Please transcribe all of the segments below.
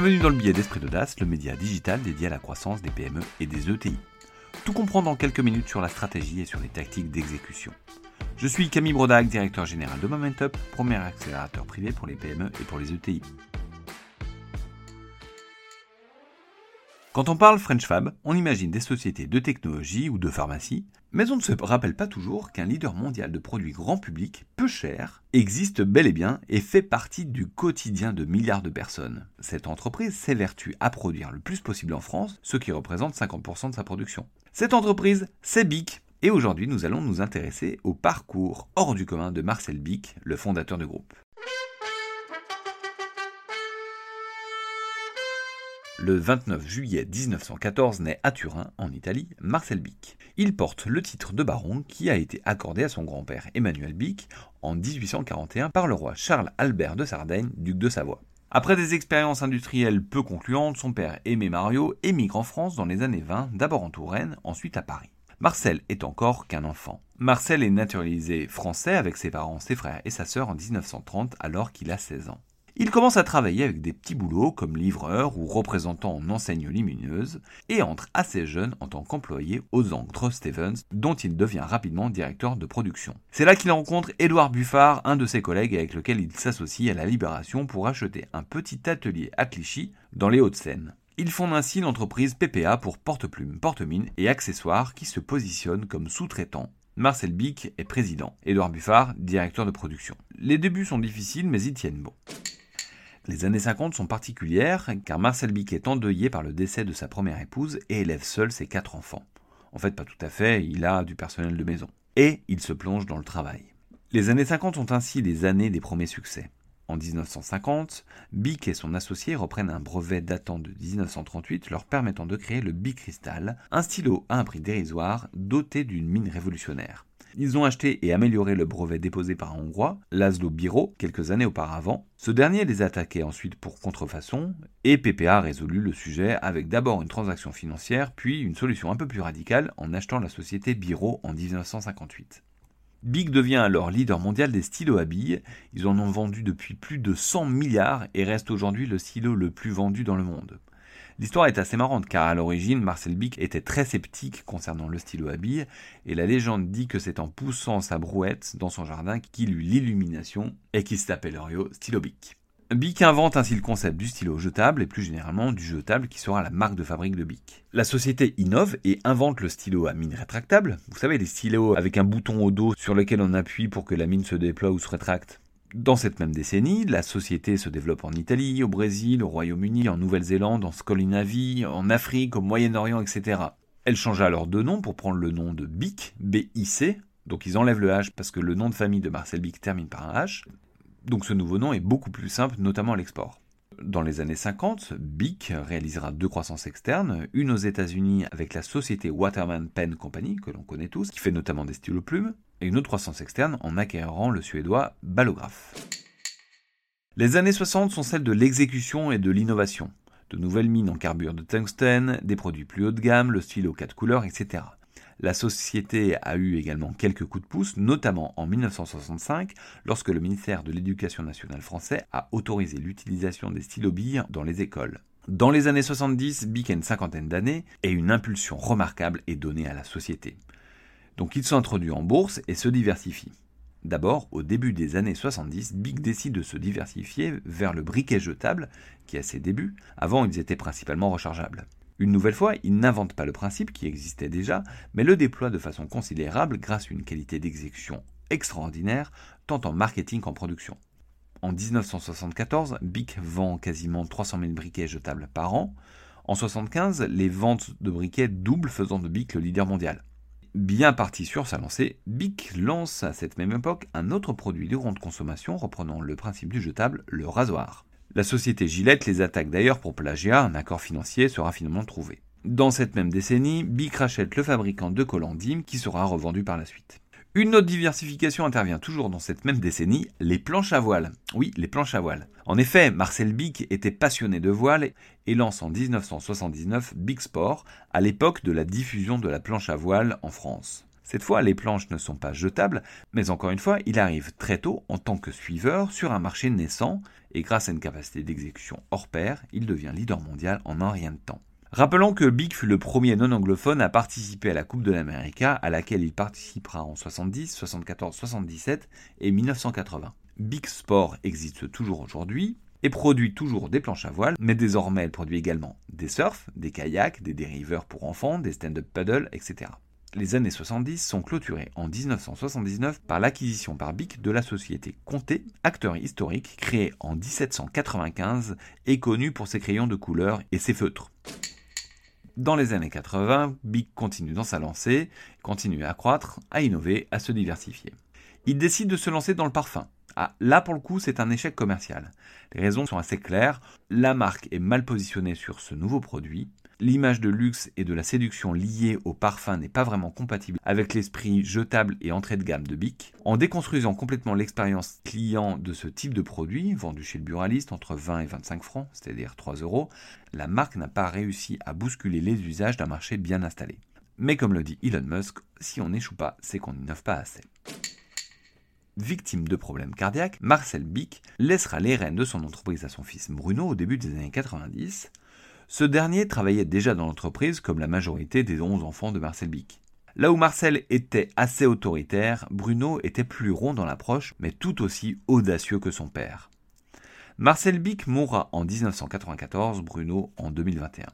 Bienvenue dans le billet d'Esprit d'Audace, le média digital dédié à la croissance des PME et des ETI. Tout comprendre en quelques minutes sur la stratégie et sur les tactiques d'exécution. Je suis Camille Brodac, directeur général de Momentup, premier accélérateur privé pour les PME et pour les ETI. Quand on parle French Fab, on imagine des sociétés de technologie ou de pharmacie, mais on ne se rappelle pas toujours qu'un leader mondial de produits grand public, peu cher, existe bel et bien et fait partie du quotidien de milliards de personnes. Cette entreprise s'évertue à produire le plus possible en France, ce qui représente 50% de sa production. Cette entreprise, c'est BIC, et aujourd'hui nous allons nous intéresser au parcours hors du commun de Marcel Bic, le fondateur du groupe. Le 29 juillet 1914 naît à Turin, en Italie, Marcel Bic. Il porte le titre de baron qui a été accordé à son grand-père Emmanuel Bic en 1841 par le roi Charles Albert de Sardaigne, duc de Savoie. Après des expériences industrielles peu concluantes, son père Aimé Mario émigre en France dans les années 20, d'abord en Touraine, ensuite à Paris. Marcel est encore qu'un enfant. Marcel est naturalisé français avec ses parents, ses frères et sa sœur en 1930 alors qu'il a 16 ans. Il commence à travailler avec des petits boulots comme livreur ou représentant en enseigne lumineuse et entre assez jeune en tant qu'employé aux Ancres Stevens dont il devient rapidement directeur de production. C'est là qu'il rencontre Édouard Buffard, un de ses collègues avec lequel il s'associe à la Libération pour acheter un petit atelier à Clichy dans les Hauts-de-Seine. Il fonde ainsi l'entreprise PPA pour porte-plumes, porte-mines et accessoires qui se positionne comme sous-traitant Marcel Bic est président, Édouard Buffard, directeur de production. Les débuts sont difficiles, mais ils tiennent bon. Les années 50 sont particulières car Marcel Bic est endeuillé par le décès de sa première épouse et élève seul ses quatre enfants. En fait, pas tout à fait, il a du personnel de maison. Et il se plonge dans le travail. Les années 50 sont ainsi les années des premiers succès. En 1950, Bic et son associé reprennent un brevet datant de 1938 leur permettant de créer le Bicrystal, un stylo à un prix dérisoire doté d'une mine révolutionnaire. Ils ont acheté et amélioré le brevet déposé par un Hongrois, Laszlo Biro, quelques années auparavant. Ce dernier les attaquait ensuite pour contrefaçon, et PPA a résolu le sujet avec d'abord une transaction financière, puis une solution un peu plus radicale en achetant la société Biro en 1958. Big devient alors leader mondial des stylos à billes. Ils en ont vendu depuis plus de 100 milliards et reste aujourd'hui le stylo le plus vendu dans le monde. L'histoire est assez marrante car à l'origine, Marcel Bic était très sceptique concernant le stylo à billes et la légende dit que c'est en poussant sa brouette dans son jardin qu'il eut l'illumination et qu'il s'appellerait stylo Bic. Bic invente ainsi le concept du stylo jetable et plus généralement du jetable qui sera la marque de fabrique de Bic. La société innove et invente le stylo à mine rétractable. Vous savez, les stylos avec un bouton au dos sur lequel on appuie pour que la mine se déploie ou se rétracte. Dans cette même décennie, la société se développe en Italie, au Brésil, au Royaume-Uni, en Nouvelle-Zélande, en Scandinavie, en Afrique, au Moyen-Orient, etc. Elle changea alors de nom pour prendre le nom de BIC, B-I-C. Donc ils enlèvent le H parce que le nom de famille de Marcel Bic termine par un H. Donc ce nouveau nom est beaucoup plus simple, notamment à l'export. Dans les années 50, BIC réalisera deux croissances externes, une aux États-Unis avec la société Waterman Pen Company, que l'on connaît tous, qui fait notamment des stylos plumes, et une autre croissance externe en acquérant le suédois Ballograph. Les années 60 sont celles de l'exécution et de l'innovation. De nouvelles mines en carbure de tungstène, des produits plus haut de gamme, le stylo 4 couleurs, etc. La société a eu également quelques coups de pouce, notamment en 1965, lorsque le ministère de l'Éducation nationale français a autorisé l'utilisation des stylos billes dans les écoles. Dans les années 70, Bic a une cinquantaine d'années et une impulsion remarquable est donnée à la société. Donc il s'introduit en bourse et se diversifie. D'abord, au début des années 70, Bic décide de se diversifier vers le briquet jetable, qui a ses débuts, avant ils étaient principalement rechargeables. Une nouvelle fois, il n'invente pas le principe qui existait déjà, mais le déploie de façon considérable grâce à une qualité d'exécution extraordinaire, tant en marketing qu'en production. En 1974, Bic vend quasiment 300 000 briquets jetables par an. En 1975, les ventes de briquets doublent, faisant de Bic le leader mondial. Bien parti sur sa lancée, Bic lance à cette même époque un autre produit de grande consommation reprenant le principe du jetable, le rasoir. La société Gillette les attaque d'ailleurs pour plagiat, un accord financier sera finalement trouvé. Dans cette même décennie, Bic rachète le fabricant de Colandim qui sera revendu par la suite. Une autre diversification intervient toujours dans cette même décennie, les planches à voile. Oui, les planches à voile. En effet, Marcel Bic était passionné de voile et lance en 1979 Big Sport, à l'époque de la diffusion de la planche à voile en France. Cette fois, les planches ne sont pas jetables, mais encore une fois, il arrive très tôt en tant que suiveur sur un marché naissant, et grâce à une capacité d'exécution hors pair, il devient leader mondial en un rien de temps. Rappelons que Bic fut le premier non-anglophone à participer à la Coupe de l'Amérique, à laquelle il participera en 70, 74, 77 et 1980. Bic Sport existe toujours aujourd'hui et produit toujours des planches à voile, mais désormais elle produit également des surfs, des kayaks, des dériveurs pour enfants, des stand-up paddle, etc. Les années 70 sont clôturées en 1979 par l'acquisition par Bic de la société Comté, acteur historique créé en 1795 et connu pour ses crayons de couleur et ses feutres. Dans les années 80, Bic continue dans sa lancée, continue à croître, à innover, à se diversifier. Il décide de se lancer dans le parfum. Ah, là pour le coup, c'est un échec commercial. Les raisons sont assez claires. La marque est mal positionnée sur ce nouveau produit. L'image de luxe et de la séduction liée au parfum n'est pas vraiment compatible avec l'esprit jetable et entrée de gamme de Bic. En déconstruisant complètement l'expérience client de ce type de produit, vendu chez le buraliste entre 20 et 25 francs, c'est-à-dire 3 euros, la marque n'a pas réussi à bousculer les usages d'un marché bien installé. Mais comme le dit Elon Musk, si on n'échoue pas, c'est qu'on n'innove pas assez. Victime de problèmes cardiaques, Marcel Bic laissera les rênes de son entreprise à son fils Bruno au début des années 90. Ce dernier travaillait déjà dans l'entreprise comme la majorité des 11 enfants de Marcel Bic. Là où Marcel était assez autoritaire, Bruno était plus rond dans l'approche, mais tout aussi audacieux que son père. Marcel Bic mourra en 1994, Bruno en 2021.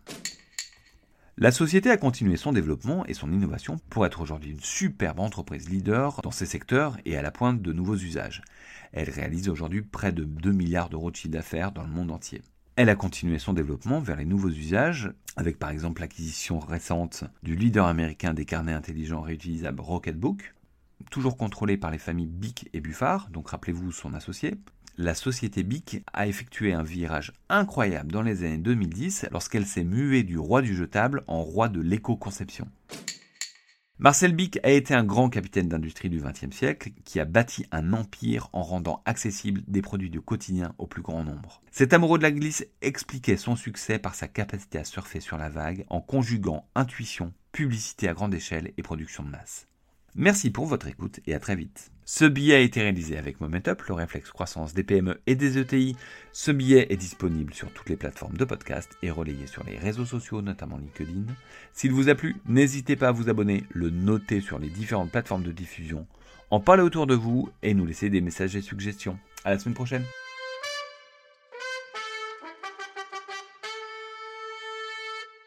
La société a continué son développement et son innovation pour être aujourd'hui une superbe entreprise leader dans ses secteurs et à la pointe de nouveaux usages. Elle réalise aujourd'hui près de 2 milliards d'euros de chiffre d'affaires dans le monde entier. Elle a continué son développement vers les nouveaux usages, avec par exemple l'acquisition récente du leader américain des carnets intelligents réutilisables Rocketbook, toujours contrôlé par les familles Bic et Buffard, donc rappelez-vous son associé. La société Bic a effectué un virage incroyable dans les années 2010 lorsqu'elle s'est muée du roi du jetable en roi de l'éco-conception. Marcel Bic a été un grand capitaine d'industrie du XXe siècle qui a bâti un empire en rendant accessibles des produits du quotidien au plus grand nombre. Cet amoureux de la glisse expliquait son succès par sa capacité à surfer sur la vague en conjuguant intuition, publicité à grande échelle et production de masse. Merci pour votre écoute et à très vite. Ce billet a été réalisé avec Momentup, le réflexe croissance des PME et des ETI. Ce billet est disponible sur toutes les plateformes de podcast et relayé sur les réseaux sociaux, notamment LinkedIn. S'il vous a plu, n'hésitez pas à vous abonner, le noter sur les différentes plateformes de diffusion, en parler autour de vous et nous laisser des messages et suggestions. À la semaine prochaine.